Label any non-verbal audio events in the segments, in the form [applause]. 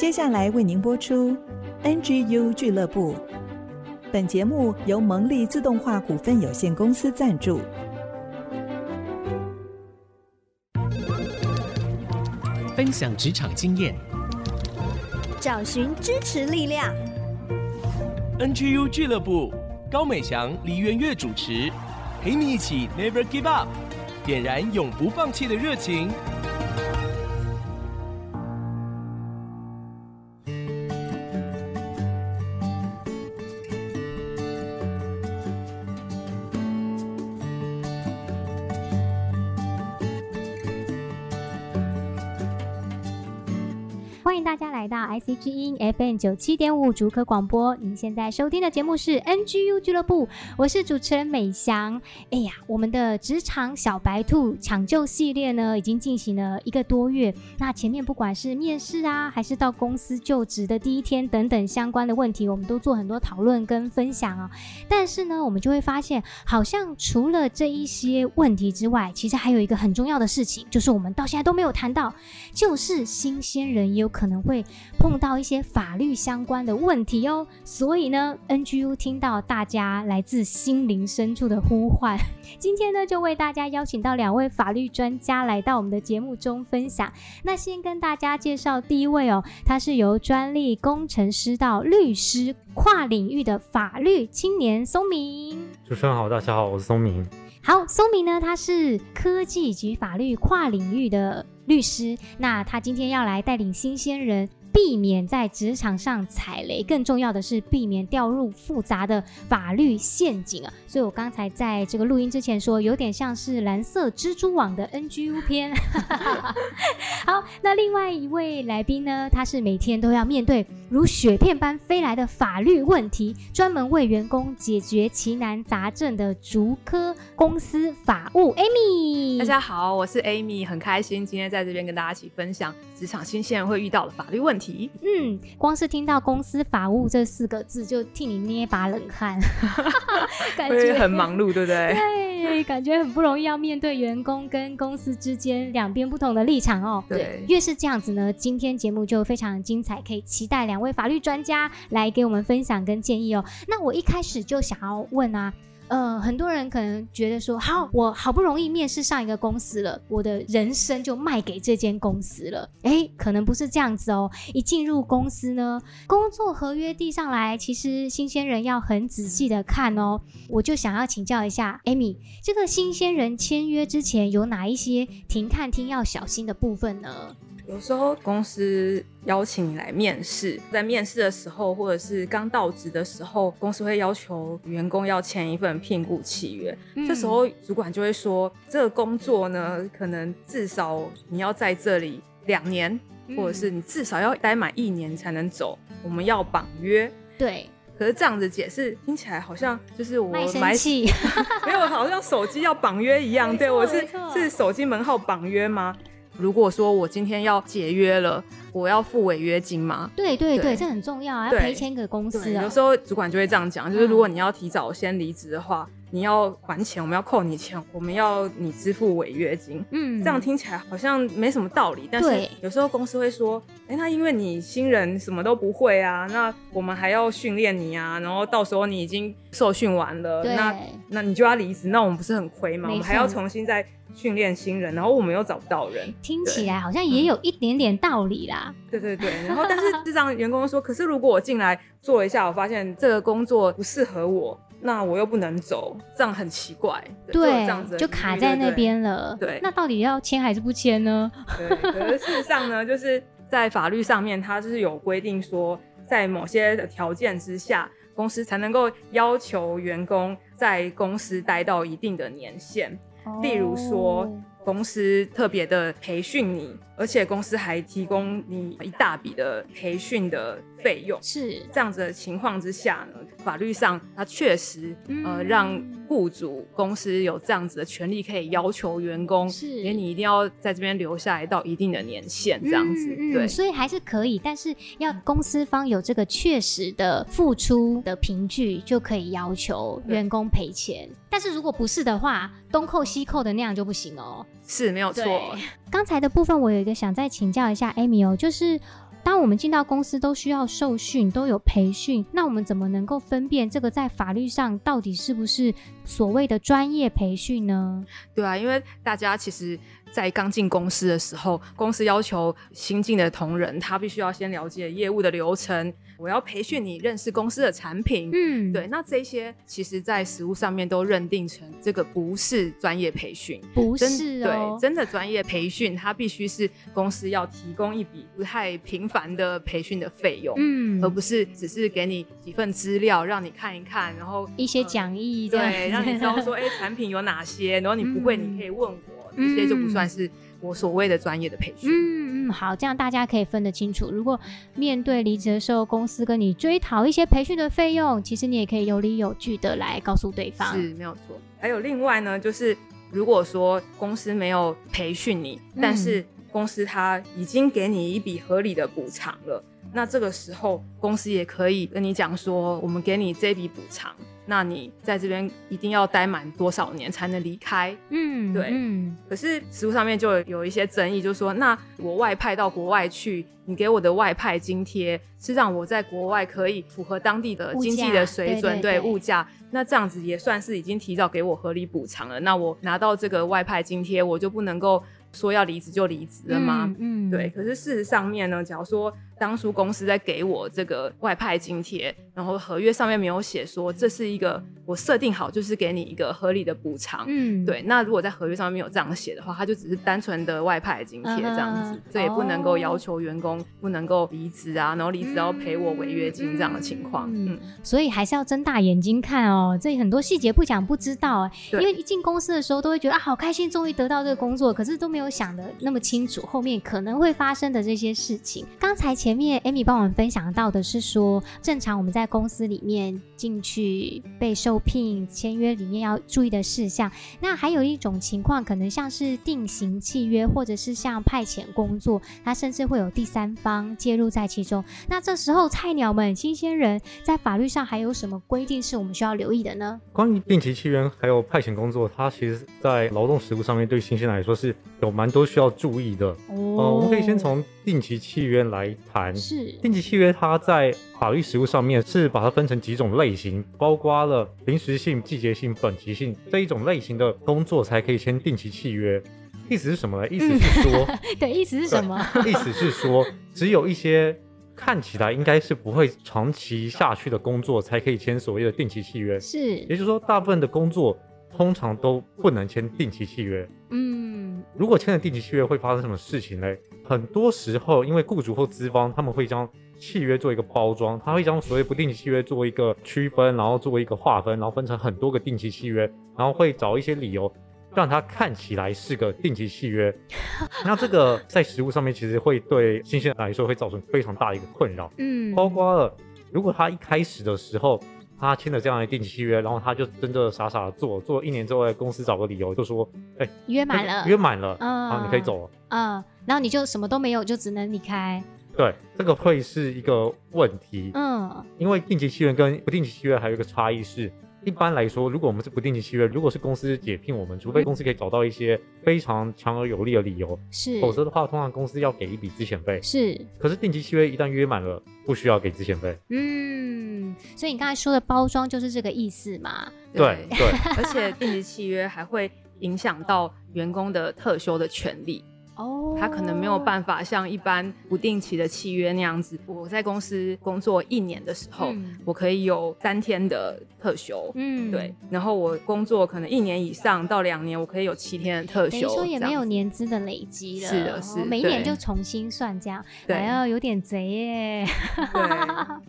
接下来为您播出 NGU 俱乐部。本节目由蒙利自动化股份有限公司赞助。分享职场经验，找寻支持力量。NGU 俱乐部，高美祥、黎元月主持，陪你一起 Never Give Up，点燃永不放弃的热情。IC 之音 FM 九七点五竹科广播，您现在收听的节目是 NGU 俱乐部，我是主持人美翔。哎呀，我们的职场小白兔抢救系列呢，已经进行了一个多月。那前面不管是面试啊，还是到公司就职的第一天等等相关的问题，我们都做很多讨论跟分享啊。但是呢，我们就会发现，好像除了这一些问题之外，其实还有一个很重要的事情，就是我们到现在都没有谈到，就是新鲜人也有可能会。碰到一些法律相关的问题哦，所以呢，NGU 听到大家来自心灵深处的呼唤，[laughs] 今天呢就为大家邀请到两位法律专家来到我们的节目中分享。那先跟大家介绍第一位哦，他是由专利工程师到律师跨领域的法律青年松明。主持人好，大家好，我是松明。好，松明呢，他是科技及法律跨领域的律师，那他今天要来带领新鲜人。避免在职场上踩雷，更重要的是避免掉入复杂的法律陷阱啊！所以我刚才在这个录音之前说，有点像是蓝色蜘蛛网的 NGU 片。[laughs] 好，那另外一位来宾呢，他是每天都要面对如雪片般飞来的法律问题，专门为员工解决奇难杂症的竹科公司法务 Amy。大家好，我是 Amy，很开心今天在这边跟大家一起分享职场新鲜人会遇到的法律问题。嗯，光是听到公司法务这四个字，就替你捏把冷汗，[laughs] 感觉很忙碌，对不对？[laughs] 对，感觉很不容易，要面对员工跟公司之间两边不同的立场哦。对，越是这样子呢，今天节目就非常精彩，可以期待两两位法律专家来给我们分享跟建议哦。那我一开始就想要问啊。呃，很多人可能觉得说，好，我好不容易面试上一个公司了，我的人生就卖给这间公司了。诶，可能不是这样子哦。一进入公司呢，工作合约递上来，其实新鲜人要很仔细的看哦。我就想要请教一下，Amy，这个新鲜人签约之前有哪一些停看听要小心的部分呢？有时候公司邀请你来面试，在面试的时候，或者是刚到职的时候，公司会要求员工要签一份聘雇契约。嗯。这时候主管就会说，这个工作呢，可能至少你要在这里两年，或者是你至少要待满一年才能走。我们要绑约。对。可是这样子解释听起来好像就是我买 [laughs] 没有，好像手机要绑约一样。对，我是是手机门号绑约吗？如果说我今天要解约了，我要付违约金吗？对对对，对这很重要啊，要赔钱给公司啊。有时候主管就会这样讲，就是如果你要提早先离职的话。嗯你要还钱，我们要扣你钱，我们要你支付违约金。嗯，这样听起来好像没什么道理，但是有时候公司会说，哎、欸，那因为你新人什么都不会啊，那我们还要训练你啊，然后到时候你已经受训完了，那那你就要离职，那我们不是很亏吗？我们还要重新再训练新人，然后我们又找不到人，听起来好像也有一点点道理啦。对对对，然后但是这让员工说，可是如果我进来做一下，我发现这个工作不适合我。那我又不能走，这样很奇怪。对，对这样子就卡在那边了。对，那到底要签还是不签呢？对，可是事实上呢，[laughs] 就是在法律上面，它是有规定说，在某些的条件之下，公司才能够要求员工在公司待到一定的年限。哦、例如说，公司特别的培训你，而且公司还提供你一大笔的培训的费用。是这样子的情况之下呢，法律上它确实、嗯、呃让雇主公司有这样子的权利，可以要求员工，是，诶，你一定要在这边留下来到一定的年限，这样子、嗯。对，所以还是可以，但是要公司方有这个确实的付出的凭据，就可以要求员工赔钱。但是如果不是的话，东扣西扣的那样就不行哦。是没有错。[laughs] 刚才的部分，我有一个想再请教一下 Amy 哦，就是。当我们进到公司都需要受训，都有培训，那我们怎么能够分辨这个在法律上到底是不是所谓的专业培训呢？对啊，因为大家其实。在刚进公司的时候，公司要求新进的同仁，他必须要先了解业务的流程。我要培训你认识公司的产品，嗯，对。那这些其实，在实务上面都认定成这个不是专业培训，不是哦。对，真的专业培训，它必须是公司要提供一笔不太频繁的培训的费用，嗯，而不是只是给你几份资料让你看一看，然后一些讲义，呃，对，让你知道说，哎，产品有哪些，然后你不会，你可以问我。这些就不算是我所谓的专业的培训。嗯嗯，好，这样大家可以分得清楚。如果面对离职的时候，公司跟你追讨一些培训的费用，其实你也可以有理有据的来告诉对方。是，没有错。还有另外呢，就是如果说公司没有培训你，嗯，但是公司他已经给你一笔合理的补偿了，那这个时候公司也可以跟你讲说，我们给你这笔补偿。那你在这边一定要待满多少年才能离开？嗯，对。嗯，可是实务上面就有一些争议，就是说，那我外派到国外去，你给我的外派津贴是让我在国外可以符合当地的经济的水准，对，物价。那这样子也算是已经提早给我合理补偿了。那我拿到这个外派津贴，我就不能够说要离职就离职了吗？嗯，嗯，对。可是事实上面呢，假如说。当初公司在给我这个外派津贴，然后合约上面没有写说这是一个我设定好就是给你一个合理的补偿。嗯，对。那如果在合约上面没有这样写的话，他就只是单纯的外派津贴这样子，这、uh. 也不能够要求员工不能够离职啊，然后离职要赔我违约金这样的情况。嗯，所以还是要睁大眼睛看哦，这很多细节不讲不知道。因为一进公司的时候都会觉得啊好开心，终于得到这个工作，可是都没有想的那么清楚后面可能会发生的这些事情。刚才前。前面 Amy 帮我们分享到的是说，正常我们在公司里面进去被受聘签约里面要注意的事项。那还有一种情况，可能像是定型契约，或者是像派遣工作，它甚至会有第三方介入在其中。那这时候菜鸟们、新鲜人在法律上还有什么规定是我们需要留意的呢？关于定期契约还有派遣工作，它其实在劳动实务上面对新鲜来说是有蛮多需要注意的。哦，呃、我们可以先从定期契约来谈。是定期契约，它在法律实务上面是把它分成几种类型，包括了临时性、季节性、本级性这一种类型的工作才可以签定期契约。意思是什么呢？[laughs] 意思是说，嗯、对，意思是什么？意思是说，只有一些看起来应该是不会长期下去的工作才可以签所谓的定期契约。是，也就是说，大部分的工作通常都不能签定期契约。嗯，如果签了定期契约，会发生什么事情呢？很多时候，因为雇主或资方他们会将契约做一个包装，他会将所谓不定期契约做一个区分，然后做一个划分，然后分成很多个定期契约，然后会找一些理由让它看起来是个定期契约。那这个在实物上面其实会对新鲜人来说会造成非常大的一个困扰。嗯，包括了如果他一开始的时候他签了这样的定期契约，然后他就真的傻傻的做，做一年之后在公司找个理由就说，哎、欸，约满了，约满了，嗯，好，你可以走了，嗯。然后你就什么都没有，就只能离开。对，这个会是一个问题。嗯，因为定期契约跟不定期契约还有一个差异是，一般来说，如果我们是不定期契约，如果是公司解聘我们，除非公司可以找到一些非常强而有力的理由，是，否则的话，通常公司要给一笔资遣费。是，可是定期契约一旦约满了，不需要给资遣费。嗯，所以你刚才说的包装就是这个意思嘛？[laughs] 对对，而且定期契约还会影响到员工的特休的权利。哦，他可能没有办法像一般不定期的契约那样子。我在公司工作一年的时候，嗯、我可以有三天的特休。嗯，对。然后我工作可能一年以上到两年，我可以有七天的特休。等于说也没有年资的累积了。是的，是。每一年就重新算这样，对，还要有点贼耶。对，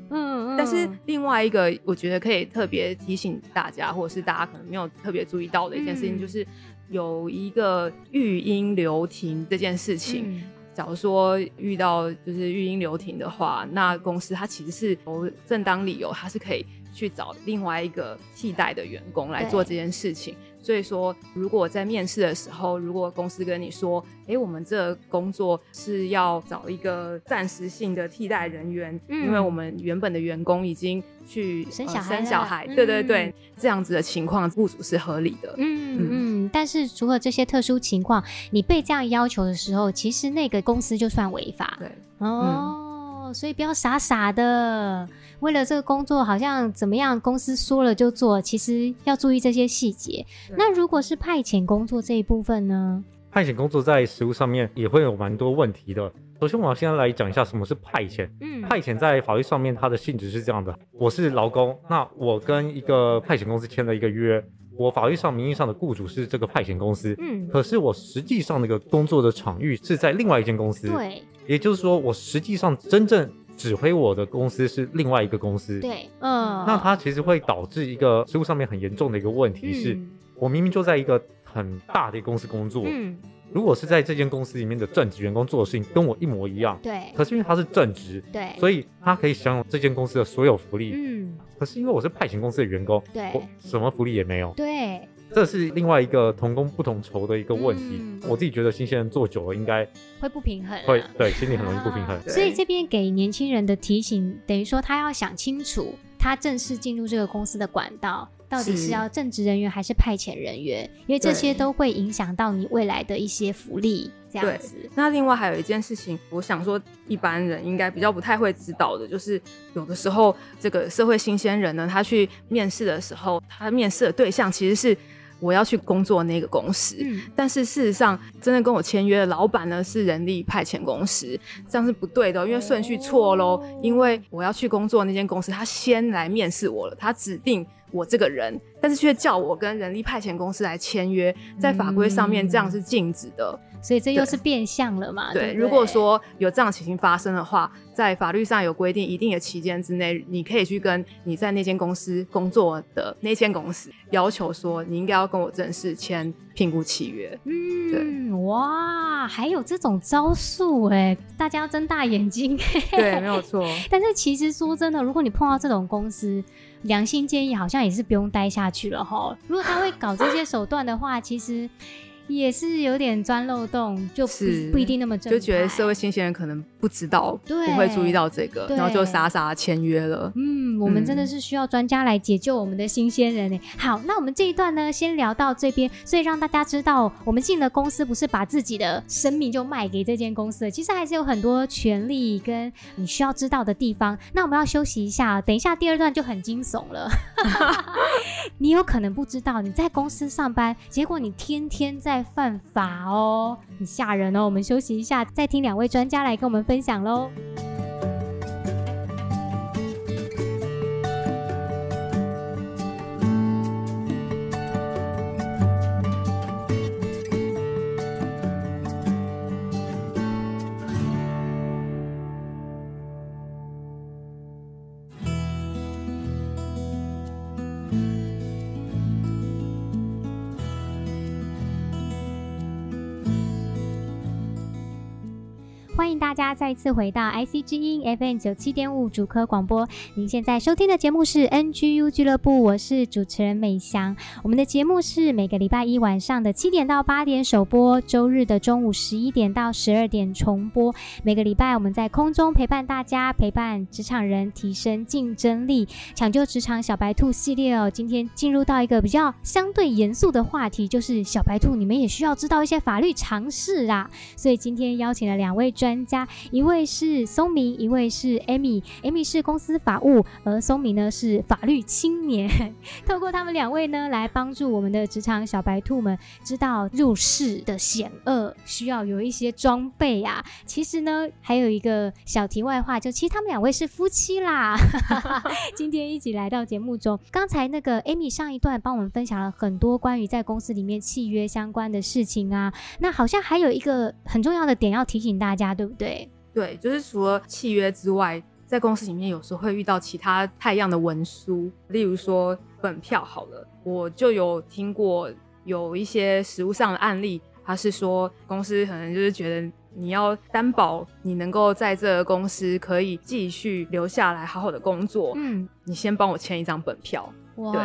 嗯嗯。但是另外一个，我觉得可以特别提醒大家，或者是大家可能没有特别注意到的一件事情，就是。有一个育婴留停这件事情，嗯，假如说遇到就是育婴留停的话，那公司它其实是有正当理由，它是可以去找另外一个替代的员工来做这件事情。所以说，如果在面试的时候，如果公司跟你说，哎，我们这工作是要找一个暂时性的替代人员，嗯，因为我们原本的员工已经去生小孩，呃，生小孩，对对对，嗯，这样子的情况，雇主是合理的。嗯嗯，嗯。但是除了这些特殊情况，你被这样要求的时候，其实那个公司就算违法。对，哦。嗯哦，所以不要傻傻的为了这个工作好像怎么样，公司说了就做，其实要注意这些细节。那如果是派遣工作这一部分呢？派遣工作在实务上面也会有蛮多问题的。首先，我要先来讲一下什么是派遣。嗯，派遣在法律上面，它的性质是这样的：我是劳工，那我跟一个派遣公司签了一个约，我法律上名义上的雇主是这个派遣公司。嗯，可是我实际上那个工作的场域是在另外一间公司。对，也就是说，我实际上真正指挥我的公司是另外一个公司。对，嗯，那它其实会导致一个实务上面很严重的一个问题是，嗯、我明明就在一个。很大的公司工作，嗯，如果是在这间公司里面的正职员工做的事情跟我一模一样，对，可是因为他是正职，对，所以他可以享有这间公司的所有福利，嗯，可是因为我是派遣公司的员工，对，我什么福利也没有，对，这是另外一个同工不同酬的一个问题。嗯，我自己觉得新鲜人做久了应该会不平衡，会，对，心里很容易不平衡。啊，所以这边给年轻人的提醒，等于说他要想清楚，他正式进入这个公司的管道。到底是要正职人员还是派遣人员？因为这些都会影响到你未来的一些福利。这样子。那另外还有一件事情，我想说一般人应该比较不太会知道的，就是有的时候这个社会新鲜人呢，他去面试的时候，他面试的对象其实是我要去工作那个公司。嗯。但是事实上，真的跟我签约的老板呢是人力派遣公司，这样是不对的，因为顺序错喽。因为我要去工作那间公司，他先来面试我了，他指定。我这个人，但是却叫我跟人力派遣公司来签约，在法规上面这样是禁止的，嗯，所以这又是变相了嘛？对，对，对，如果说有这样的情形发生的话，在法律上有规定，一定的期间之内，你可以去跟你在那间公司工作的那间公司要求说，你应该要跟我正式签聘雇契约。嗯，对，哇，还有这种招数哎，大家要睁大眼睛。对，没有错。[laughs] 但是其实说真的，如果你碰到这种公司，良心建议好像也是不用待下去了哈。如果他会搞这些手段的话，其实。也是有点钻漏洞，就不不一定那么正。就觉得社会新鲜人可能不知道，对，不会注意到这个，然后就傻傻签约了。嗯，我们真的是需要专家来解救我们的新鲜人呢。好，那我们这一段呢，先聊到这边，所以让大家知道，我们进了公司不是把自己的生命就卖给这间公司，其实还是有很多权利跟你需要知道的地方。那我们要休息一下，等一下第二段就很惊悚了。[laughs] [laughs] 你有可能不知道，你在公司上班，结果你天天在。在犯法哦，很吓人哦。我们休息一下，再听两位专家来跟我们分享喽。大家再次回到 IC 之音 FM 九七点五主科广播。您现在收听的节目是 NGU 俱乐部，我是主持人美翔。我们的节目是每个礼拜一晚上的七点到八点首播，周日的中午十一点到十二点重播。每个礼拜我们在空中陪伴大家，陪伴职场人提升竞争力，抢救职场小白兔系列哦。今天进入到一个比较相对严肃的话题，就是小白兔，你们也需要知道一些法律常识啊。所以今天邀请了两位专。家一位是松明，一位是 Amy。Amy 是公司法务，而松明呢是法律青年。[laughs] 透过他们两位呢，来帮助我们的职场小白兔们知道入世的险恶，需要有一些装备啊。其实呢，还有一个小题外话，就其实他们两位是夫妻啦。[laughs] 今天一起来到节目中，刚才那个 Amy 上一段帮我们分享了很多关于在公司里面契约相关的事情啊。那好像还有一个很重要的点要提醒大家。对不对？对，就是除了契约之外，在公司里面有时候会遇到其他太一样的文书，例如说本票。好了，我就有听过有一些实务上的案例，他是说公司可能就是觉得你要担保你能够在这个公司可以继续留下来好好的工作，嗯，你先帮我签一张本票。哇对，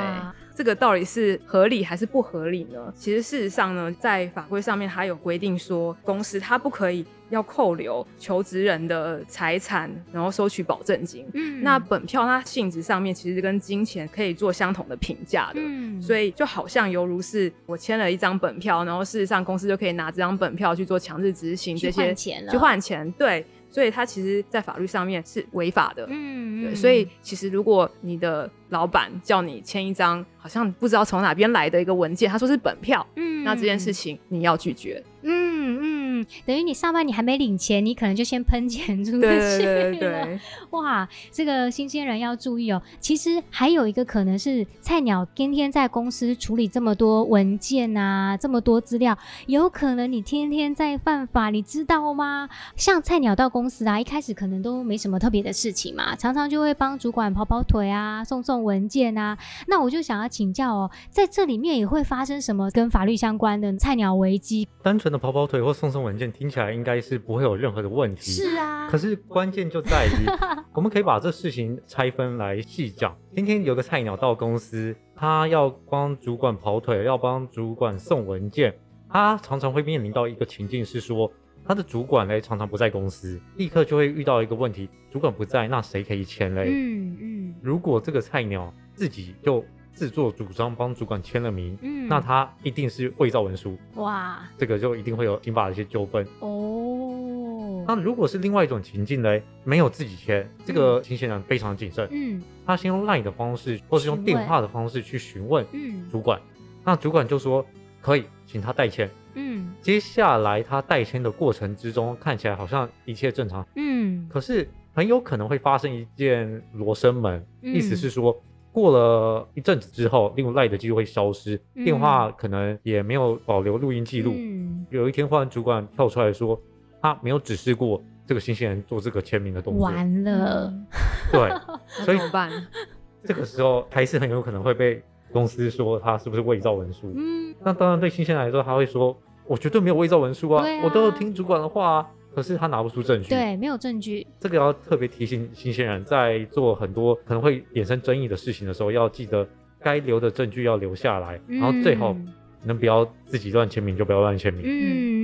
这个到底是合理还是不合理呢？其实事实上呢，在法规上面还有规定说，公司它不可以。要扣留求职人的财产，然后收取保证金。嗯，那本票它性质上面其实跟金钱可以做相同的评价的。嗯，所以就好像犹如是我签了一张本票，然后事实上公司就可以拿这张本票去做强制执行这些，去换钱了，去换钱。对。所以他其实在法律上面是违法的。嗯，对，所以其实如果你的老板叫你签一张好像不知道从哪边来的一个文件，他说是本票，嗯，那这件事情你要拒绝。嗯嗯，等于你上班你还没领钱，你可能就先喷钱出去。对对对，对哇，这个新鲜人要注意哦。其实还有一个可能是菜鸟天天在公司处理这么多文件啊，这么多资料，有可能你天天在犯法，你知道吗？像菜鸟到公司啊，一开始可能都没什么特别的事情嘛，常常就会帮主管跑跑腿啊，送送文件啊。那我就想要请教哦，在这里面也会发生什么跟法律相关的菜鸟危机？单纯的跑跑腿或送送文件听起来应该是不会有任何的问题。是啊，可是关键就在于，[laughs] 我们可以把这事情拆分来细讲。今天有个菜鸟到公司，他要帮主管跑腿，要帮主管送文件，他常常会面临到一个情境是说，他的主管嘞常常不在公司，立刻就会遇到一个问题：主管不在，那谁可以签嘞？嗯嗯。如果这个菜鸟自己就自作主张帮主管签了名，嗯，那他一定是伪造文书，哇，这个就一定会有刑法的一些纠纷。哦。那如果是另外一种情境呢？没有自己签，这个新鲜人非常谨慎，嗯，他先用 LINE 的方式，或是用电话的方式去询问，嗯，主管，那主管就说可以，请他代签，嗯，接下来他代签的过程之中，看起来好像一切正常，嗯，可是很有可能会发生一件罗生门，嗯，意思是说。过了一阵子之后，例如赖的记录会消失，嗯，电话可能也没有保留录音记录，嗯。有一天，忽然主管跳出来说，他没有指示过这个新鲜人做这个签名的动作。完了，对，[laughs] 所以怎么办？这个时候还是很有可能会被公司说他是不是伪造文书。嗯，那当然对新鲜人来说，他会说，我绝对没有伪造文书啊，啊，我都有听主管的话啊。可是他拿不出证据，对，没有证据。这个要特别提醒新鲜人，在做很多可能会衍生争议的事情的时候，要记得该留的证据要留下来，嗯、然后最好能不要自己乱签名就不要乱签名。嗯嗯，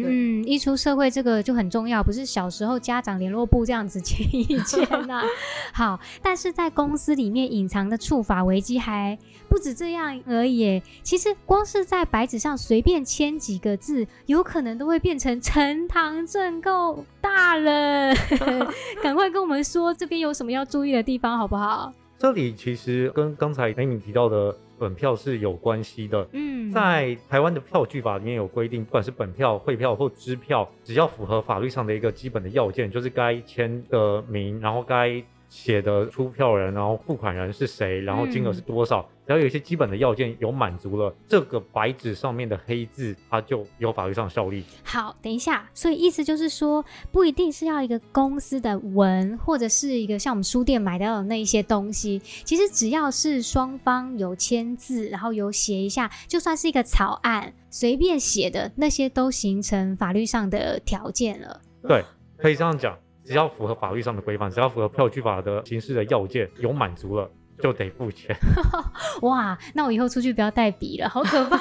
一出社会这个就很重要，不是小时候家长联络部这样子签一签呐、啊。[laughs] 好，但是在公司里面隐藏的处罚危机还不止这样而已。其实光是在白纸上随便签几个字，有可能都会变成呈堂证供。大人，[laughs] [laughs] 赶快跟我们说这边有什么要注意的地方，好不好？这里其实跟刚才 Amy 提到的本票是有关系的。嗯，在台湾的票据法里面有规定，不管是本票、汇票或支票，只要符合法律上的一个基本的要件，就是该签的名，然后该。写的出票人，然后付款人是谁，然后金额是多少，嗯、只要有一些基本的要件有满足了，这个白纸上面的黑字，它就有法律上效力。好，等一下，所以意思就是说，不一定是要一个公司的文，或者是一个像我们书店买到的那一些东西，其实只要是双方有签字，然后有写一下，就算是一个草案，随便写的那些都形成法律上的条件了。对，可以这样讲。只要符合法律上的规范，只要符合票据法的形式的要件有满足了，就得付钱。[laughs] 哇，那我以后出去不要带笔了，好可怕！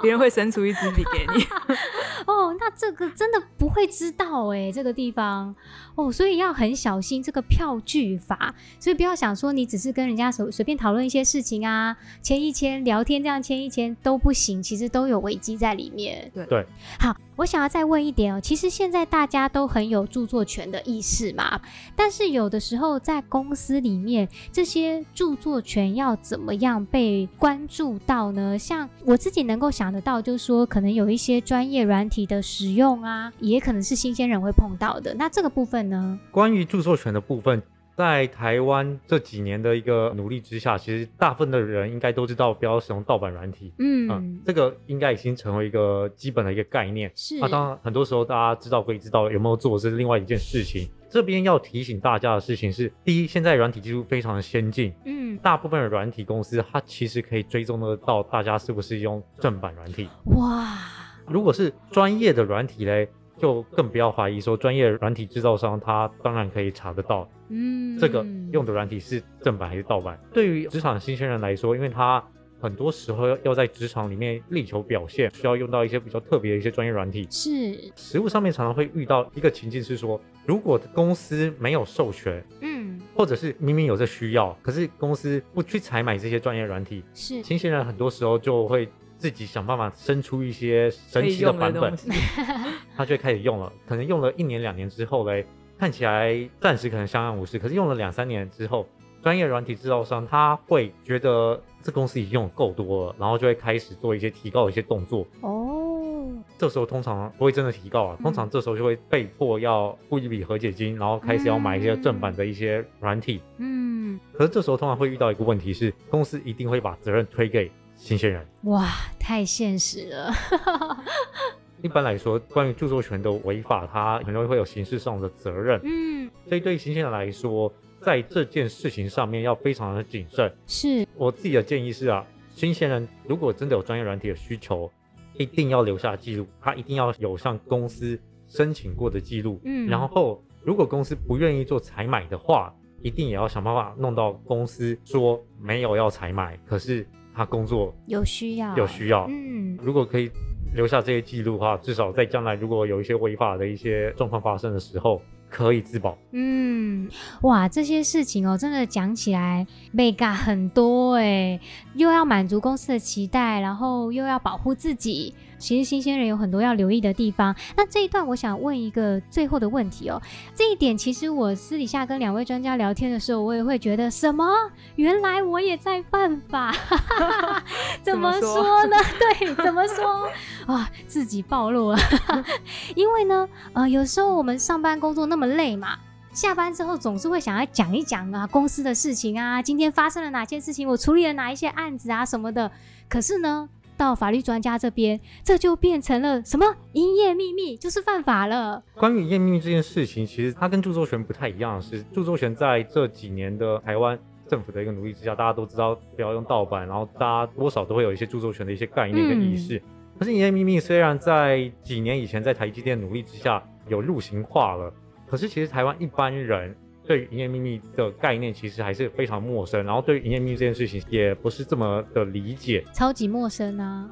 别人会伸出一支笔给你。[laughs] 哦，那这个真的不会知道哎，这个地方哦，所以要很小心这个票据法。所以不要想说你只是跟人家随随便讨论一些事情啊，签一签聊天这样签一签都不行，其实都有危机在里面。对对，好。我想要再问一点哦，其实现在大家都很有著作权的意识嘛，但是有的时候在公司里面，这些著作权要怎么样被关注到呢？像我自己能够想得到，就是说可能有一些专业软体的使用啊，也可能是新鲜人会碰到的。那这个部分呢？关于著作权的部分。在台湾这几年的一个努力之下，其实大部分的人应该都知道不要使用盗版软体。嗯，嗯，这个应该已经成为一个基本的一个概念。是。啊，当然很多时候大家知道归知道，有没有做是另外一件事情。这边要提醒大家的事情是：第一，现在软体技术非常的先进。嗯。大部分的软体公司，它其实可以追踪得到大家是不是用正版软体。哇。如果是专业的软体嘞？就更不要怀疑说，专业软体制造商他当然可以查得到，嗯，这个用的软体是正版还是盗版。对于职场新鲜人来说，因为他很多时候要在职场里面力求表现，需要用到一些比较特别的一些专业软体。是，实物上面常常会遇到一个情境是说，如果公司没有授权，嗯，或者是明明有这需要，可是公司不去采买这些专业软体，是，新鲜人很多时候就会。自己想办法生出一些神奇的版本，[laughs] 他就会开始用了。可能用了一年两年之后嘞，看起来暂时可能相安无事，可是用了两三年之后，专业软体制造商他会觉得这公司已经用的够多了，然后就会开始做一些提高的一些动作。哦，这时候通常不会真的提高啊，通常这时候就会被迫要付一笔和解金，然后开始要买一些正版的一些软体。嗯，可是这时候通常会遇到一个问题是，公司一定会把责任推给新鲜人。哇，太现实了。[laughs] 一般来说，关于著作权的违法，它很容易会有刑事上的责任。嗯，所以对于新鲜人来说，在这件事情上面要非常的谨慎。是我自己的建议是啊，新鲜人如果真的有专业软体的需求，一定要留下记录，他一定要有向公司申请过的记录。嗯，然后如果公司不愿意做采买的话，一定也要想办法弄到公司说没有要采买，可是他工作有需要，有需要。嗯，如果可以。留下这些记录的话，至少在将来如果有一些违法的一些状况发生的时候，可以自保。嗯，哇，这些事情哦，真的讲起来，mega 很多哎，又要满足公司的期待，然后又要保护自己。其实新鲜人有很多要留意的地方。那这一段我想问一个最后的问题哦，这一点其实我私底下跟两位专家聊天的时候，我也会觉得什么？原来我也在犯法？[laughs] 怎么说呢？[laughs] 对，怎么说？啊，自己暴露了。[laughs] 因为呢，呃，有时候我们上班工作那么累嘛，下班之后总是会想要讲一讲啊公司的事情啊，今天发生了哪些事情，我处理了哪一些案子啊什么的。可是呢，到法律专家这边，这就变成了什么营业秘密，就是犯法了。关于营业秘密这件事情，其实它跟著作权不太一样，是著作权在这几年的台湾政府的一个努力之下，大家都知道不要用盗版，然后大家多少都会有一些著作权的一些概念跟意识。嗯、可是营业秘密虽然在几年以前在台积电努力之下有入刑化了，可是其实台湾一般人。对营业秘密的概念其实还是非常陌生，然后对于营业秘密这件事情也不是这么的理解，超级陌生啊！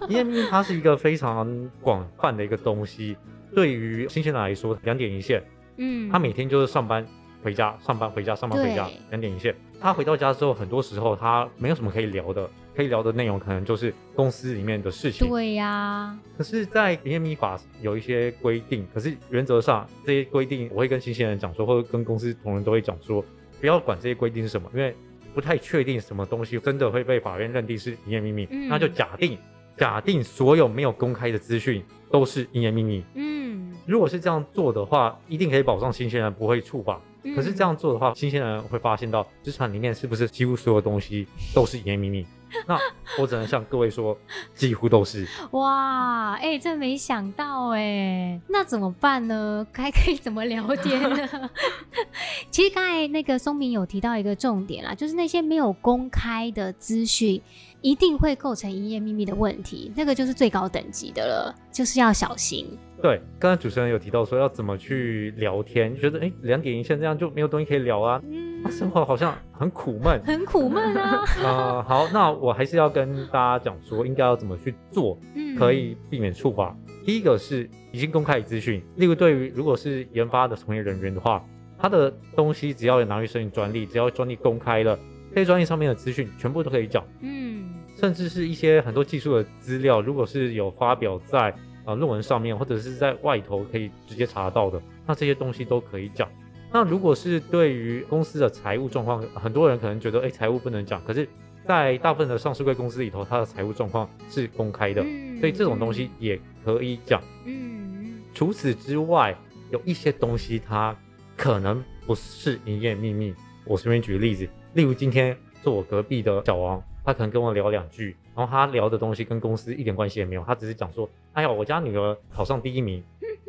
那营业秘密它是一个非常广泛的一个东西，对于新鲜人来说，两点一线，嗯，他每天就是上班回家，上班回家，上班回家，两点一线。他回到家之后，很多时候他没有什么可以聊的。可以聊的内容可能就是公司里面的事情。对呀、啊。可是，在营业秘密法有一些规定，可是原则上这些规定，我会跟新鲜人讲说，或者跟公司同仁都会讲说，不要管这些规定是什么，因为不太确定什么东西真的会被法院认定是营业秘密。嗯。那就假定，假定所有没有公开的资讯都是营业秘密。嗯。如果是这样做的话，一定可以保障新鲜人不会触法。可是这样做的话，新鲜人会发现到资产里面是不是几乎所有东西都是营业秘密？[laughs] 那我只能向各位说，几乎都是。哇，哎、欸，这没想到哎，那怎么办呢？还可以怎么聊天呢？[laughs] 其实刚才那个松明有提到一个重点啦，就是那些没有公开的资讯，一定会构成营业秘密的问题，那个就是最高等级的了，就是要小心。对，刚才主持人有提到说要怎么去聊天，觉得哎，两点一线这样就没有东西可以聊啊，嗯、生活好像很苦闷，[laughs] 很苦闷啊。呃，好，那我还是要跟大家讲说，应该要怎么去做，可以避免触法。嗯、第一个是已经公开的资讯，例如对于如果是研发的从业人员的话，他的东西只要有拿去申请专利，只要专利公开了，这些专利上面的资讯全部都可以讲。嗯，甚至是一些很多技术的资料，如果是有发表在。啊，论文上面或者是在外头可以直接查到的，那这些东西都可以讲。那如果是对于公司的财务状况，很多人可能觉得，哎，财务不能讲。可是，在大部分的上市贵公司里头，它的财务状况是公开的，嗯、所以这种东西也可以讲。嗯，除此之外，有一些东西它可能不是营业秘密。我随便举个例子，例如今天坐我隔壁的小王，他可能跟我聊两句。然后他聊的东西跟公司一点关系也没有，他只是讲说，哎呀，我家女儿考上第一名。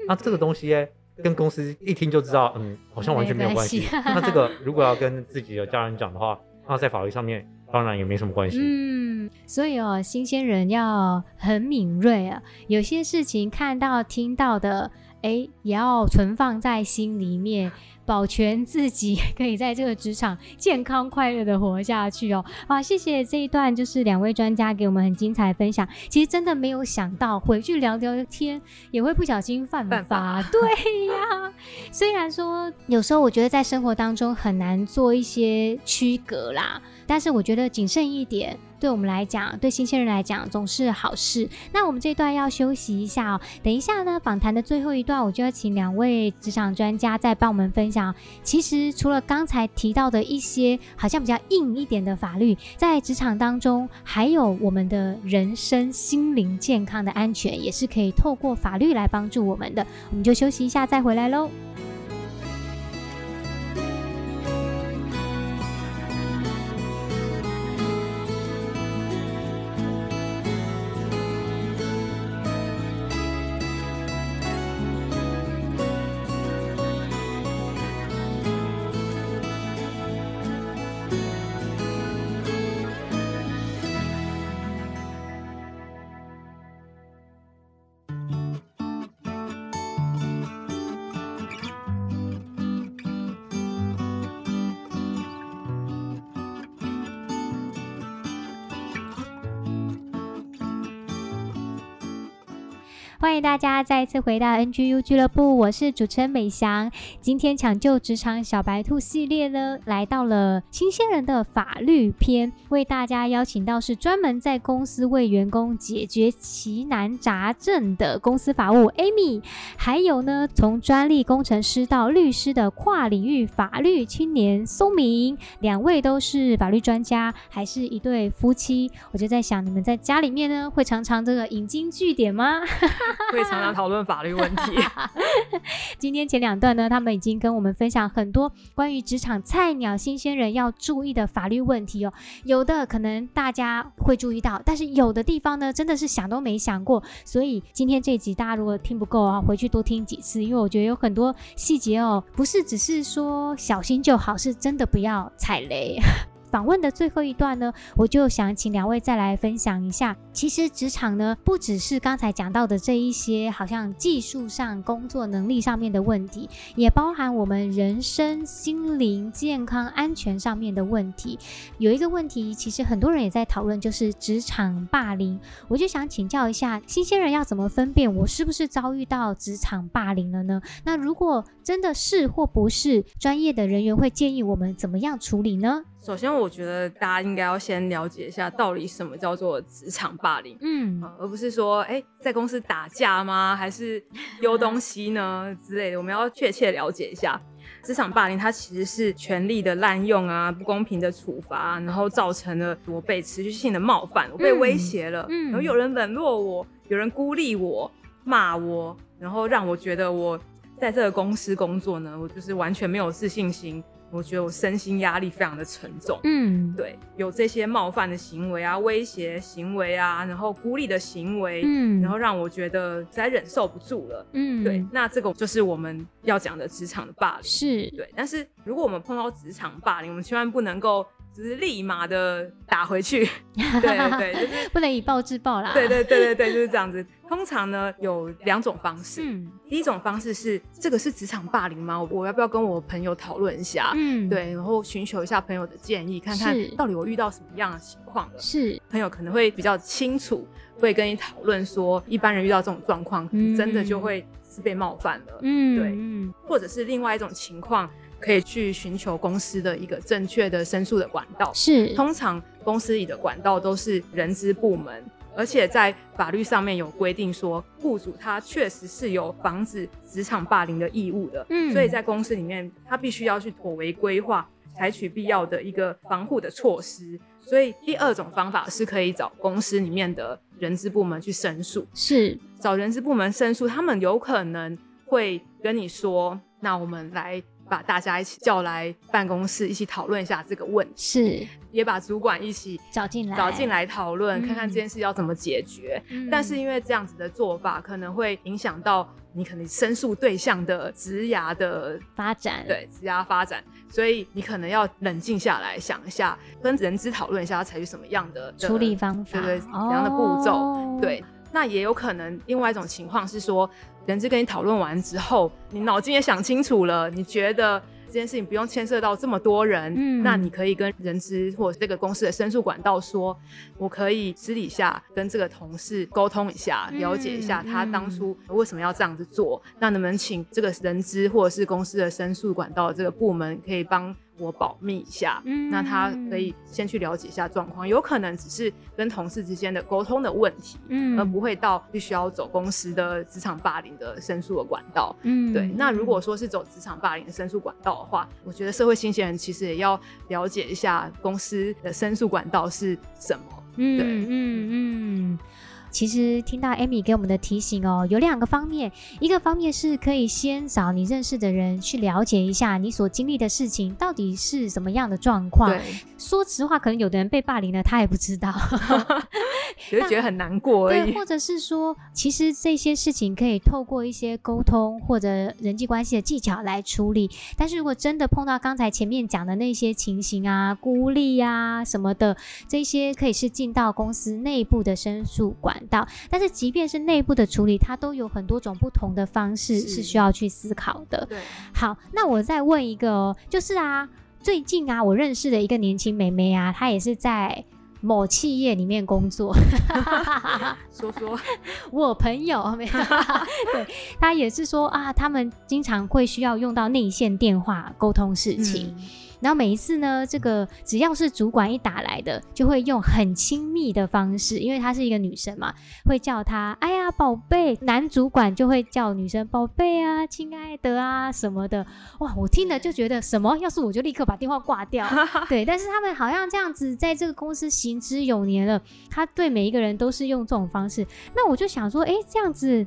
那这个东西耶，跟公司一听就知道，嗯，好像完全没有关系。那这个如果要跟自己的家人讲的话，那在法律上面当然也没什么关系。嗯，所以哦，新鲜人要很敏锐啊，有些事情看到听到的，哎，也要存放在心里面。保全自己，可以在这个职场健康快乐的活下去哦。[laughs] 好，谢谢这一段，就是两位专家给我们很精彩的分享。其实真的没有想到，回去聊聊天也会不小心犯法。犯法 [laughs] [laughs] 对呀，虽然说有时候我觉得在生活当中很难做一些区隔啦，但是我觉得谨慎一点。对我们来讲，对新鲜人来讲总是好事。那我们这段要休息一下哦，等一下呢，访谈的最后一段，我就要请两位职场专家再帮我们分讲。其实除了刚才提到的一些好像比较硬一点的法律，在职场当中，还有我们的人身心灵健康的安全，也是可以透过法律来帮助我们的。我们就休息一下，再回来喽。欢迎大家再次回到 NGU 俱乐部，我是主持人美翔。今天抢救职场小白兔系列呢，来到了新鲜人的法律篇，为大家邀请到是专门在公司为员工解决奇难杂症的公司法务 Amy，还有呢，从专利工程师到律师的跨领域法律青年松明，两位都是法律专家，还是一对夫妻。我就在想，你们在家里面呢，会常常这个引经据典吗？[laughs] [laughs] 会常常讨论法律问题。[laughs] 今天前两段呢，他们已经跟我们分享很多关于职场菜鸟新鲜人要注意的法律问题哦。有的可能大家会注意到，但是有的地方呢，真的是想都没想过。所以今天这一集大家如果听不够啊，回去多听几次，因为我觉得有很多细节哦，不是只是说小心就好，是真的不要踩雷。访问的最后一段呢，我就想请两位再来分享一下。其实职场呢，不只是刚才讲到的这一些，好像技术上、工作能力上面的问题，也包含我们人身心灵健康安全上面的问题。有一个问题，其实很多人也在讨论，就是职场霸凌。我就想请教一下，新鲜人要怎么分辨我是不是遭遇到职场霸凌了呢？那如果真的是或不是，专业的人员会建议我们怎么样处理呢？首先，我觉得大家应该要先了解一下，到底什么叫做职场霸凌，嗯，而不是说，哎、欸，在公司打架吗？还是丢东西呢之类的？我们要确切了解一下，职场霸凌它其实是权力的滥用啊，不公平的处罚，然后造成了我被持续性的冒犯，我被威胁了，嗯，然后有人冷落我，有人孤立我，骂我，然后让我觉得我在这个公司工作呢，我就是完全没有自信心。我觉得我身心压力非常的沉重，嗯，对，有这些冒犯的行为啊、威胁行为啊，然后孤立的行为，嗯，然后让我觉得实在忍受不住了，嗯，对，那这个就是我们要讲的职场的霸凌，是。对。但是如果我们碰到职场霸凌，我们千万不能够。只是立马的打回去，[laughs] 对对对，就是 [laughs] 不能以暴制暴啦。对对对对对，就是这样子。通常呢有两种方式，嗯，第一种方式是这个是职场霸凌吗？我要不要跟我朋友讨论一下？嗯，对，然后寻求一下朋友的建议，看看到底我遇到什么样的情况了。是，朋友可能会比较清楚，会跟你讨论说，一般人遇到这种状况，真的就会是被冒犯了。嗯，对，嗯，或者是另外一种情况。可以去寻求公司的一个正确的申诉的管道。是，通常公司里的管道都是人资部门，而且在法律上面有规定说，雇主他确实是有防止职场霸凌的义务的。嗯，所以在公司里面，他必须要去妥为规划，采取必要的一个防护的措施。所以第二种方法是可以找公司里面的人资部门去申诉。是，找人资部门申诉，他们有可能会跟你说，那我们来。把大家一起叫来办公室，一起讨论一下这个问题。是，也把主管一起找进来，找进来讨论，嗯，看看这件事要怎么解决。嗯。但是因为这样子的做法，可能会影响到你可能申诉对象的职涯的发展，对，职涯发展，所以你可能要冷静下来想一下，跟人资讨论一下，要采取什么样的处理方法，对对，怎样的步骤，哦。对，那也有可能另外一种情况是说。人资跟你讨论完之后，你脑筋也想清楚了，你觉得这件事情不用牵涉到这么多人，嗯，那你可以跟人资或者这个公司的申诉管道说，我可以私底下跟这个同事沟通一下，了解一下他当初为什么要这样子做，嗯，那能不能请这个人资或者是公司的申诉管道这个部门可以帮我保密一下，嗯，那他可以先去了解一下状况，有可能只是跟同事之间的沟通的问题，嗯，而不会到必须要走公司的职场霸凌的申诉的管道，嗯，对。那如果说是走职场霸凌的申诉管道的话，我觉得社会新鲜人其实也要了解一下公司的申诉管道是什么，嗯，对，嗯嗯。其实听到 Amy 给我们的提醒哦，有两个方面，一个方面是可以先找你认识的人去了解一下你所经历的事情到底是什么样的状况。对，说实话，可能有的人被霸凌了，他也不知道，只是觉得很难过而已。对，或者是说，其实这些事情可以透过一些沟通或者人际关系的技巧来处理。但是如果真的碰到刚才前面讲的那些情形啊、孤立啊什么的，这些可以是进到公司内部的申诉管到，但是即便是内部的处理，它都有很多种不同的方式是需要去思考的。对，好，那我再问一个哦，就是啊，最近啊，我认识的一个年轻妹妹啊，她也是在某企业里面工作。[laughs] [laughs] 说说，我朋友 [laughs] 没有，对，她也是说啊，他们经常会需要用到内线电话沟通事情。嗯然后每一次呢，这个只要是主管一打来的，就会用很亲密的方式，因为她是一个女生嘛，会叫她“哎呀，宝贝”。男主管就会叫女生“宝贝啊，亲爱的啊”什么的。哇，我听了就觉得什么？要是我就立刻把电话挂掉。[laughs] 对，但是他们好像这样子在这个公司行之有年了，他对每一个人都是用这种方式。那我就想说，哎，这样子。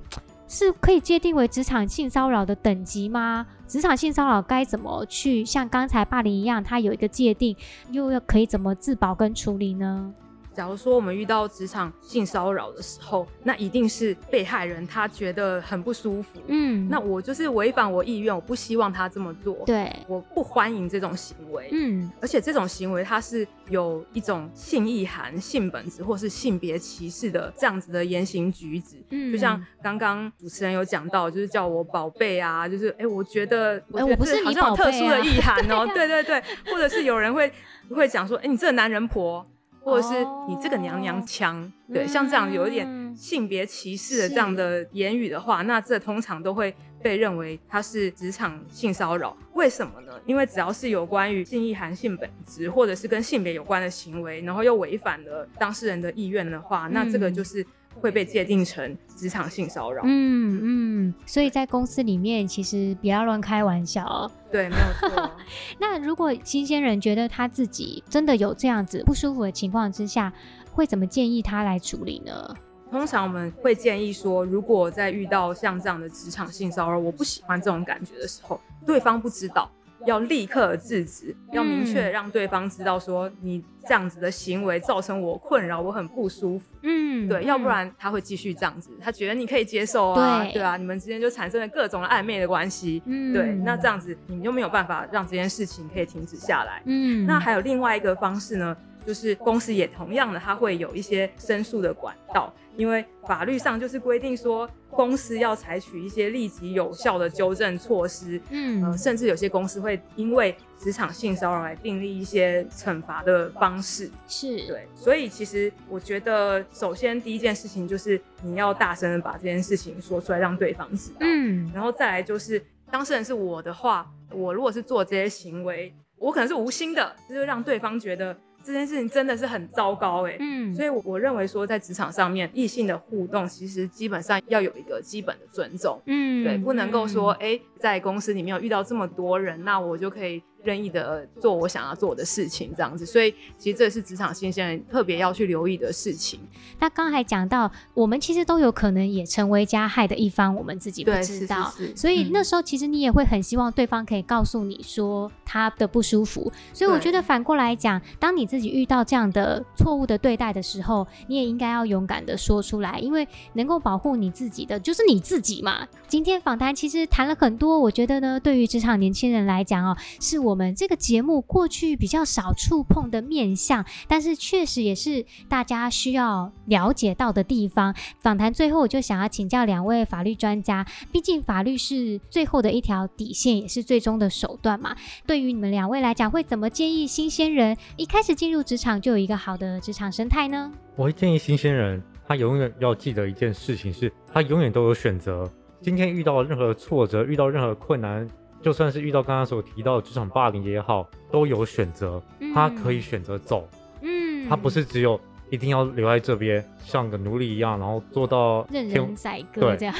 是可以界定为职场性骚扰的等级吗？职场性骚扰该怎么去像刚才霸凌一样，它有一个界定，又要可以怎么自保跟处理呢？假如说我们遇到职场性骚扰的时候，那一定是被害人他觉得很不舒服。嗯，那我就是违反我意愿，我不希望他这么做。对，我不欢迎这种行为。嗯，而且这种行为它是有一种性意涵、性本质或是性别歧视的这样子的言行举止。嗯，就像刚刚主持人有讲到，就是叫我宝贝啊，就是哎、欸，我觉得我觉得这好像有特殊的意涵哦、[laughs] 喔。对对对，或者是有人会会讲说，哎、欸，你这个男人婆。或者是你这个娘娘腔，哦、对，像这样有一点性别歧视的这样的言语的话，那这通常都会被认为它是职场性骚扰。为什么呢？因为只要是有关于性意涵、性本质，或者是跟性别有关的行为，然后又违反了当事人的意愿的话，那这个就是。会被界定成职场性骚扰。嗯嗯，所以在公司里面，其实不要乱开玩笑哦。对，没有错。[laughs] 那如果新鲜人觉得他自己真的有这样子不舒服的情况之下，会怎么建议他来处理呢？通常我们会建议说，如果在遇到像这样的职场性骚扰，我不喜欢这种感觉的时候，对方不知道。要立刻制止，要明确让对方知道说，你这样子的行为造成我困扰，我很不舒服。嗯，对，要不然他会继续这样子，他觉得你可以接受啊，对，对啊，你们之间就产生了各种的暧昧的关系。嗯，对，那这样子你们就没有办法让这件事情可以停止下来。嗯，那还有另外一个方式呢，就是公司也同样的，它会有一些申诉的管道。因为法律上就是规定说，公司要采取一些立即有效的纠正措施，嗯、呃，甚至有些公司会因为职场性骚扰来订立一些惩罚的方式，是对。所以其实我觉得，首先第一件事情就是你要大声的把这件事情说出来，让对方知道，嗯，然后再来就是当事人是我的话，我如果是做这些行为，我可能是无心的，就是让对方觉得。这件事情真的是很糟糕哎，嗯，所以我我认为说，在职场上面，异性的互动其实基本上要有一个基本的尊重，嗯，对，不能够说，哎，在公司里面有遇到这么多人，那我就可以。任意的做我想要做的事情，这样子，所以其实这是职场新鲜人特别要去留意的事情。那刚才讲到，我们其实都有可能也成为加害的一方，我们自己不知道。是是是，所以那时候其实你也会很希望对方可以告诉你说他的不舒服。所以我觉得反过来讲，当你自己遇到这样的错误的对待的时候，你也应该要勇敢的说出来，因为能够保护你自己的就是你自己嘛。今天访谈其实谈了很多，我觉得呢，对于职场年轻人来讲哦，是我。我们这个节目过去比较少触碰的面向，但是确实也是大家需要了解到的地方。访谈最后，我就想要请教两位法律专家，毕竟法律是最后的一条底线，也是最终的手段嘛。对于你们两位来讲，会怎么建议新鲜人一开始进入职场就有一个好的职场生态呢？我会建议新鲜人，他永远要记得一件事情是，他永远都有选择。今天遇到任何挫折，遇到任何困难。就算是遇到刚刚所提到的职场霸凌也好，都有选择，他可以选择走，嗯，他不是只有一定要留在这边，像个奴隶一样，然后做到任人宰割这样。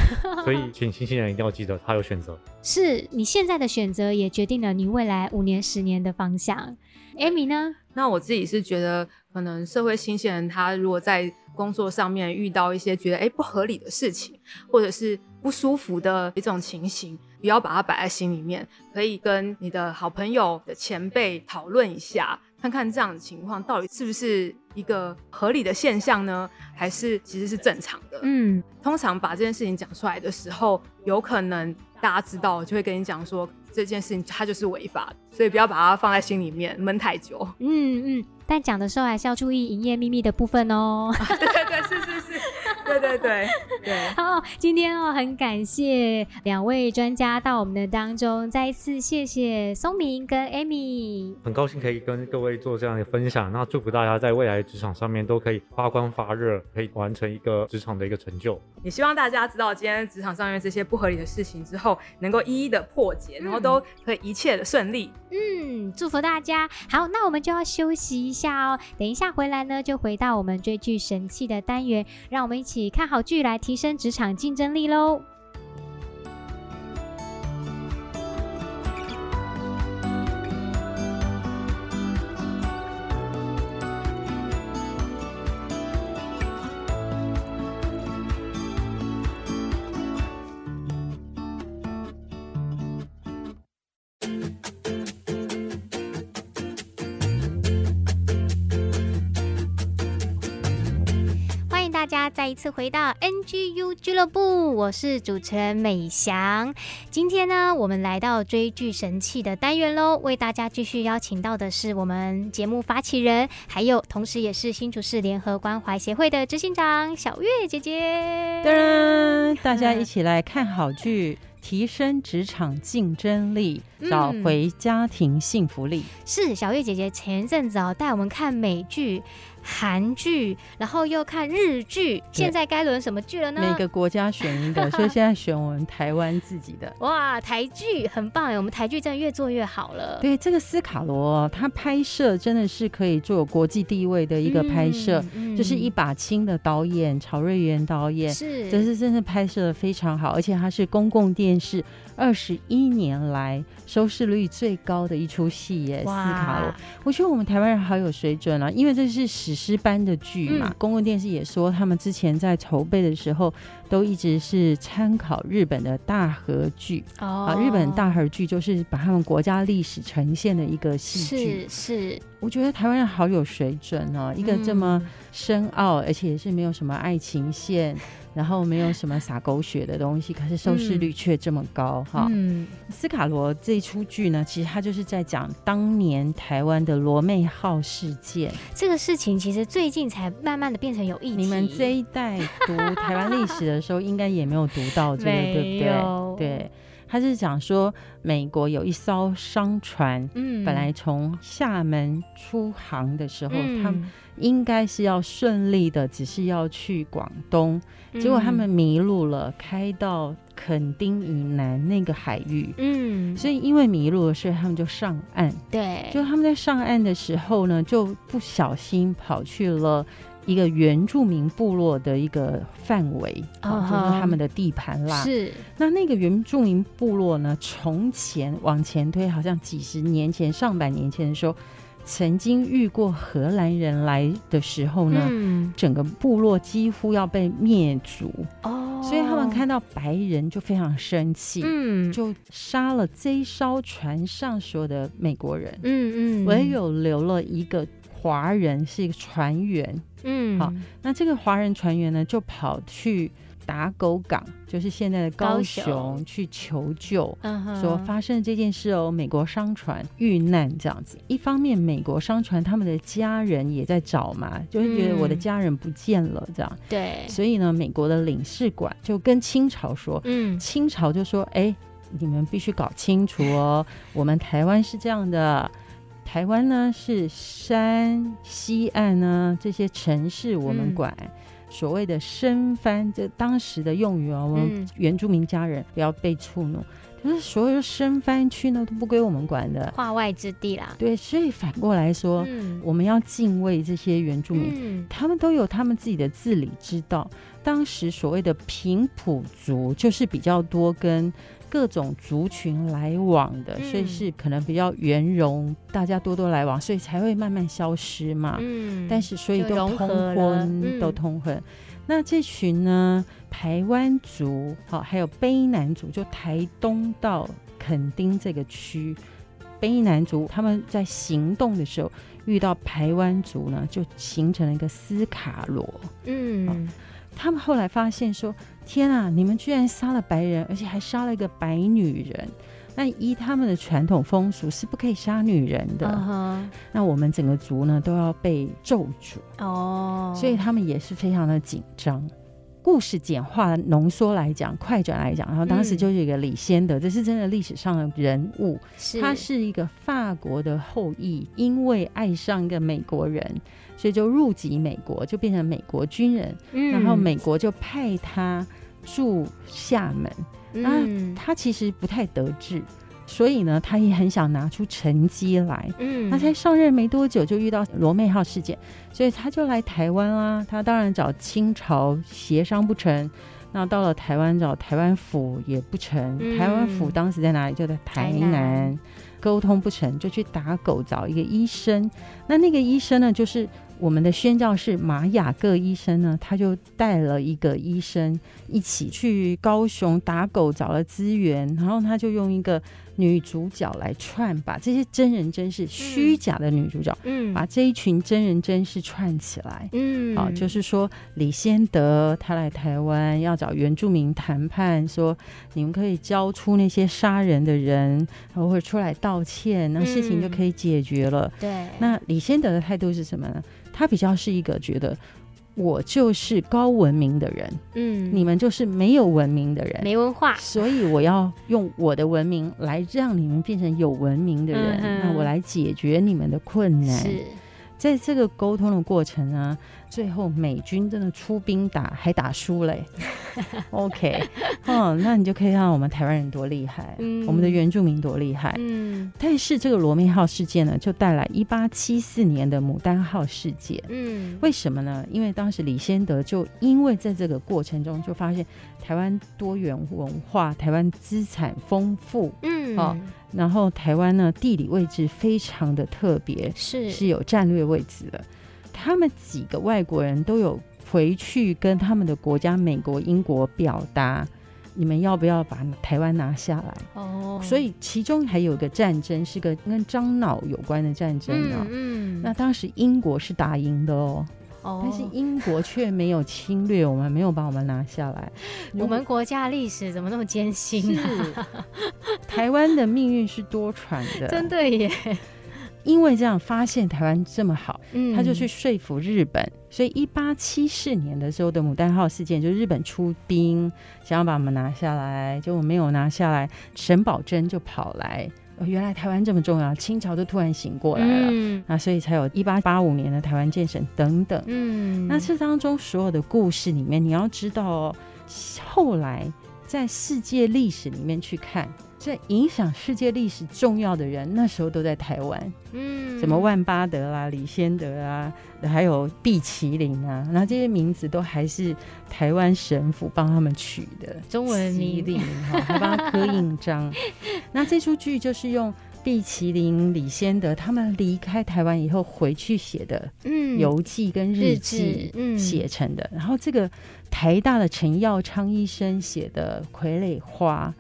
所以，请新鲜人一定要记得，他有选择，[laughs] 是你现在的选择也决定了你未来五年、十年的方向。Amy 呢？那我自己是觉得，可能社会新鲜人他如果在工作上面遇到一些觉得哎不合理的事情，或者是不舒服的一种情形，不要把它摆在心里面，可以跟你的好朋友的前辈讨论一下，看看这样的情况到底是不是一个合理的现象呢？还是其实是正常的？嗯，通常把这件事情讲出来的时候，有可能大家知道就会跟你讲说。这件事情它就是违法的，所以不要把它放在心里面闷太久。嗯嗯，但讲的时候还是要注意营业秘密的部分哦。[laughs] 对对对，是是是，对对对对。[laughs] 好，今天哦很感谢两位专家到我们的当中，再一次谢谢松明跟 Amy。很高兴可以跟各位做这样的分享，那祝福大家在未来职场上面都可以发光发热，可以完成一个职场的一个成就。也希望大家知道今天职场上面这些不合理的事情之后，能够一一的破解，然后。都可以一切的顺利，嗯，祝福大家。好，那我们就要休息一下哦。等一下回来呢，就回到我们追剧神器的单元，让我们一起看好剧来提升职场竞争力喽。一次回到 NGU 俱乐部，我是主持人美翔。今天呢，我们来到追剧神器的单元喽，为大家继续邀请到的是我们节目发起人，还有同时也是新竹市联合关怀协会的执行长小月姐姐。当然，大家一起来看好剧，提升职场竞争力，找回家庭幸福力。嗯、是小月姐姐前阵子哦，带我们看美剧。韩剧，然后又看日剧，现在该轮什么剧了呢？每个国家选一个，[laughs] 所以现在选我们台湾自己的。哇，台剧很棒哎，我们台剧真的越做越好了。对，这个斯卡罗，他拍摄真的是可以做国际地位的一个拍摄，嗯嗯、就是一把青的导演曹瑞原导演，是，这是真的拍摄的非常好，而且他是公共电视二十一年来收视率最高的一出戏耶。斯卡罗，我觉得我们台湾人好有水准啊，因为这是史。诗般的剧嘛，嗯、公共电视也说，他们之前在筹备的时候，都一直是参考日本的大和剧。哦，啊，日本大和剧就是把他们国家历史呈现的一个戏剧。是是，我觉得台湾人好有水准哦，一个这么深奥，而且也是没有什么爱情线。然后没有什么洒狗血的东西，可是收视率却这么高哈。嗯，斯卡罗这一出剧呢，其实他就是在讲当年台湾的罗妹号事件。这个事情其实最近才慢慢的变成有议题。你们这一代读台湾历史的时候，[laughs] 应该也没有读到这个，对不对？对，他是讲说美国有一艘商船，嗯，本来从厦门出航的时候，嗯、他们应该是要顺利的，只是要去广东。结果他们迷路了，开到垦丁以南那个海域。嗯，所以因为迷路了，所以他们就上岸。对，就他们在上岸的时候呢，就不小心跑去了一个原住民部落的一个范围，啊，就是他们的地盘啦。是，那那个原住民部落呢，从前往前推，好像几十年前、上百年前的时候。曾经遇过荷兰人来的时候呢，嗯、整个部落几乎要被灭族。哦，所以他们看到白人就非常生气，嗯，就杀了这一艘船上所有的美国人，嗯嗯，唯有留了一个华人是一个船员，嗯，好，那这个华人船员呢就跑去。打狗港就是现在的高雄，去求救，说发生这件事哦，美国商船遇难这样子。一方面，美国商船他们的家人也在找嘛，就是觉得我的家人不见了这样。对，所以呢，美国的领事馆就跟清朝说，嗯，清朝就说，哎，你们必须搞清楚哦，我们台湾是这样的，台湾呢是山西岸呢这些城市我们管。所谓的生番，这当时的用语哦，我们原住民家人不要被触怒。嗯、就是所有生番区呢都不归我们管的，化外之地啦。对，所以反过来说，嗯、我们要敬畏这些原住民，嗯、他们都有他们自己的治理之道。当时所谓的平埔族，就是比较多跟各种族群来往的，嗯、所以是可能比较圆融，大家多多来往，所以才会慢慢消失嘛。嗯，但是所以都通婚，嗯、都通婚。那这群呢，台湾族，好，还有卑南族，就台东到垦丁这个区，卑南族他们在行动的时候遇到排湾族呢，就形成了一个斯卡罗。嗯，他们后来发现说，天啊，你们居然杀了白人，而且还杀了一个白女人。那依他们的传统风俗是不可以杀女人的。Uh huh. 那我们整个族呢都要被咒诅哦，所以他们也是非常的紧张。故事简化浓缩来讲，快转来讲，然后当时就是一个李先德，嗯、这是真的历史上的人物。是他是一个法国的后裔，因为爱上一个美国人，所以就入籍美国，就变成美国军人。嗯、然后美国就派他驻厦门。那他其实不太得志，所以呢，他也很想拿出成绩来。嗯，他才上任没多久就遇到罗妹号事件，所以他就来台湾啦。他当然找清朝协商不成，那到了台湾找台湾府也不成。台湾府当时在哪里？就在台南，沟通不成就去打狗找一个医生。那那个医生呢，就是。我们的宣教士马雅各医生呢，他就带了一个医生一起去高雄打狗找了资源，然后他就用一个女主角来串，把这些真人真事虚假的女主角，嗯，把这一群真人真事串起来，嗯，啊，就是说李先德他来台湾要找原住民谈判，说你们可以交出那些杀人的人，然后会出来道歉，那事情就可以解决了。对，那李先德的态度是什么呢？他比较是一个觉得我就是高文明的人，嗯，你们就是没有文明的人，没文化，所以我要用我的文明来让你们变成有文明的人，嗯、那我来解决你们的困难。是，在这个沟通的过程啊。最后美军真的出兵打，还打输嘞。[laughs] OK，嗯，那你就可以看到我们台湾人多厉害，嗯，我们的原住民多厉害，嗯。但是这个罗密号事件呢，就带来一八七四年的牡丹号事件，嗯。为什么呢？因为当时李先德就因为在这个过程中就发现台湾多元文化，台湾资产丰富，嗯，哦，然后台湾呢地理位置非常的特别，是是有战略位置的。他们几个外国人都有回去跟他们的国家美国、英国表达，你们要不要把台湾拿下来？哦，所以其中还有一个战争，是个跟樟脑有关的战争啊。嗯，那当时英国是打赢的哦，哦，但是英国却没有侵略我们，没有把我们拿下来。[laughs] 我们国家历史怎么那么艰辛啊？是，台湾的命运是多舛的，[laughs] 真的耶。因为这样发现台湾这么好，嗯，他就去说服日本，所以一八七四年的时候的牡丹号事件，就日本出兵想要把我们拿下来，结果没有拿下来，沈葆桢就跑来，哦，原来台湾这么重要，清朝都突然醒过来了，嗯，那所以才有一八八五年的台湾建省等等，嗯，那这当中所有的故事里面，你要知道哦，后来在世界历史里面去看。这影响世界历史重要的人，那时候都在台湾。嗯，什么万巴德啦、李先德啊，还有毕麒麟啊，然后这些名字都还是台湾神父帮他们取的中文名，哈，还帮他刻印章。[laughs] 那这出剧就是用毕麒麟、李先德他们离开台湾以后回去写的，嗯，游记跟日记，嗯，写成的。然后这个台大的陈耀昌医生写的《傀儡花》。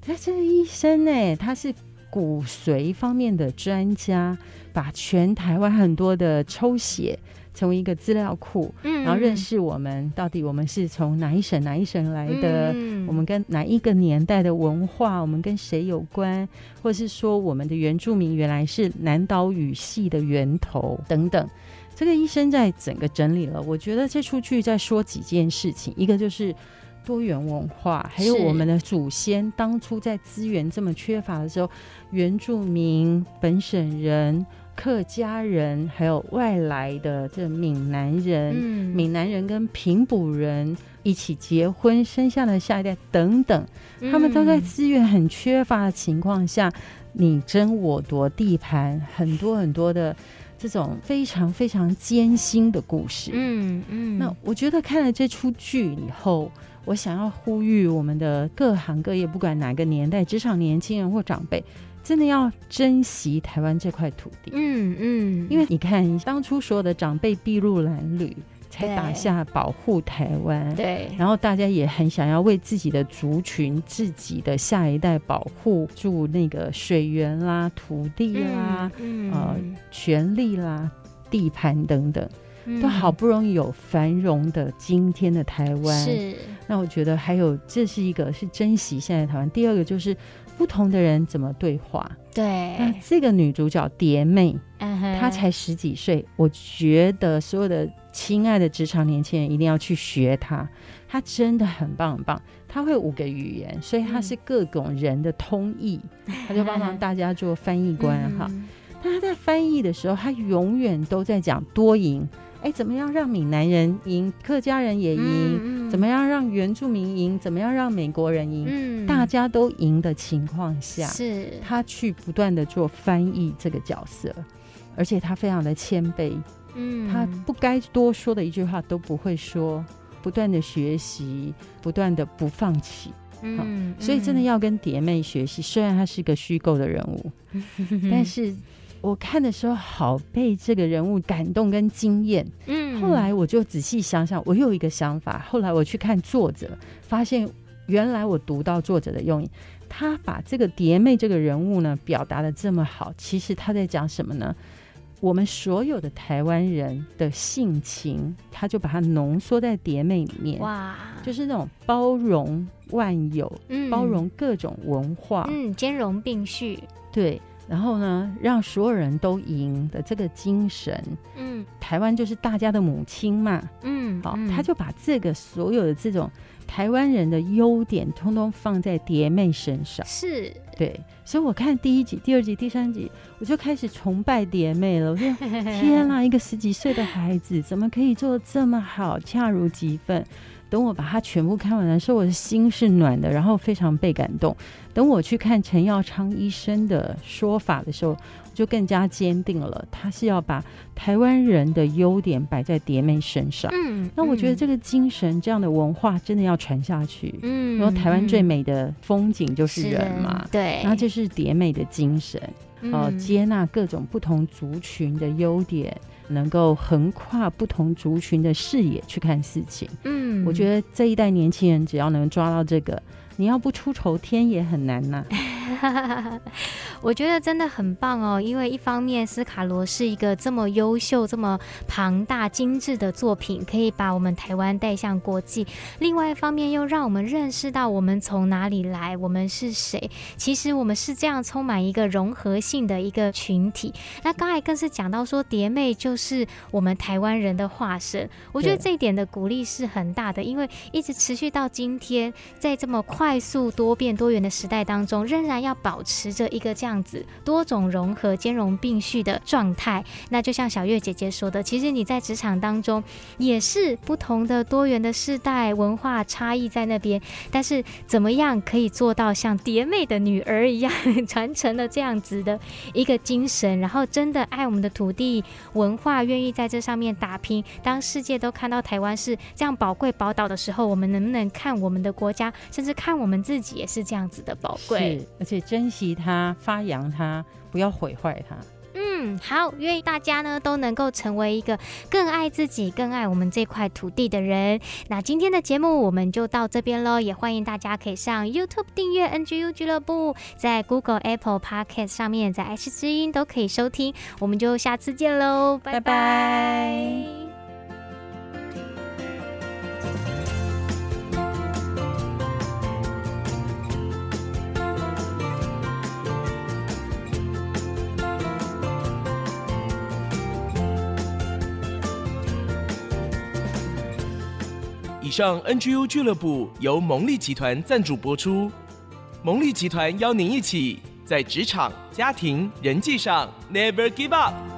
他这个医生呢，他是骨髓方面的专家，把全台湾很多的抽血成为一个资料库，嗯，然后认识我们到底我们是从哪一省哪一省来的，嗯，我们跟哪一个年代的文化，我们跟谁有关，或是说我们的原住民原来是南岛语系的源头等等。这个医生在整个整理了，我觉得这出剧在说几件事情，一个就是。多元文化，还有我们的祖先当初在资源这么缺乏的时候，原住民、本省人、客家人，还有外来的这闽南人，嗯、闽南人跟平埔人。一起结婚，生下了下一代等等，他们都在资源很缺乏的情况下，你争我夺地盘，很多很多的这种非常非常艰辛的故事。嗯嗯，那我觉得看了这出剧以后，我想要呼吁我们的各行各业，不管哪个年代，职场年轻人或长辈。真的要珍惜台湾这块土地，嗯嗯，因为你看当初所有的长辈筚路蓝缕，才打下保护台湾，对，然后大家也很想要为自己的族群、自己的下一代保护住那个水源啦、土地啦、嗯嗯、呃权利啦、地盘等等，都好不容易有繁荣的今天的台湾，是。那我觉得还有这是一个是珍惜现在台湾，第二个就是。不同的人怎么对话？对，那这个女主角蝶妹，嗯，她才十几岁，我觉得所有的亲爱的职场年轻人一定要去学她，她真的很棒很棒。她会五个语言，所以她是各种人的通译，她、嗯、就帮忙 [laughs] 大家做翻译官哈。嗯、但她在翻译的时候，她永远都在讲多赢。哎，怎么样让闽南人赢，客家人也赢？嗯嗯、怎么样让原住民赢？怎么样让美国人赢？嗯、大家都赢的情况下，是他去不断的做翻译这个角色，而且他非常的谦卑，嗯，他不该多说的一句话都不会说，不断的学习，不断的不放弃，嗯，所以真的要跟蝶妹学习，虽然她是个虚构的人物，嗯、[laughs] 但是。我看的时候，好被这个人物感动跟惊艳。嗯，后来我就仔细想想，我又有一个想法。后来我去看作者，发现原来我读到作者的用意，他把这个蝶妹这个人物呢表达的这么好。其实他在讲什么呢？我们所有的台湾人的性情，他就把它浓缩在蝶妹里面。哇，就是那种包容万有，嗯，包容各种文化，嗯，兼容并蓄，对。然后呢，让所有人都赢的这个精神，嗯，台湾就是大家的母亲嘛，嗯，好，他就把这个所有的这种台湾人的优点，通通放在蝶妹身上，是，对，所以我看第一集、第二集、第三集，我就开始崇拜蝶妹了。我说，[laughs] 天哪，一个十几岁的孩子怎么可以做的这么好，恰如其分。等我把它全部看完的时候，我的心是暖的，然后非常被感动。等我去看陈耀昌医生的说法的时候，就更加坚定了，他是要把台湾人的优点摆在蝶妹身上。嗯，那我觉得这个精神、这样的文化真的要传下去。嗯，因为台湾最美的风景就是人嘛。对，然后这是蝶妹的精神，呃，接纳各种不同族群的优点。能够横跨不同族群的视野去看事情，嗯，我觉得这一代年轻人只要能抓到这个。你要不出头天也很难呐、啊。[laughs] 我觉得真的很棒哦，因为一方面斯卡罗是一个这么优秀、这么庞大、精致的作品，可以把我们台湾带向国际；另外一方面又让我们认识到我们从哪里来，我们是谁。其实我们是这样充满一个融合性的一个群体。那刚才更是讲到说，蝶妹就是我们台湾人的化身。我觉得这一点的鼓励是很大的，因为一直持续到今天，在这么快。快速多变多元的时代当中，仍然要保持着一个这样子多种融合、兼容并蓄的状态。那就像小月姐姐说的，其实你在职场当中也是不同的多元的世代文化差异在那边，但是怎么样可以做到像蝶妹的女儿一样传承了这样子的一个精神，然后真的爱我们的土地文化，愿意在这上面打拼。当世界都看到台湾是这样宝贵宝岛的时候，我们能不能看我们的国家，甚至看？我们自己也是这样子的宝贵，而且珍惜它、发扬它，不要毁坏它。嗯，好，愿大家呢都能够成为一个更爱自己、更爱我们这块土地的人。那今天的节目我们就到这边喽，也欢迎大家可以上 YouTube 订阅 NGU 俱乐部，在 Google、Apple Podcast 上面，在爱惜之音都可以收听。我们就下次见喽，拜拜。拜拜。以上 NGU 俱乐部由蒙利集团赞助播出，蒙利集团邀您一起在职场、家庭、人际上 Never Give Up。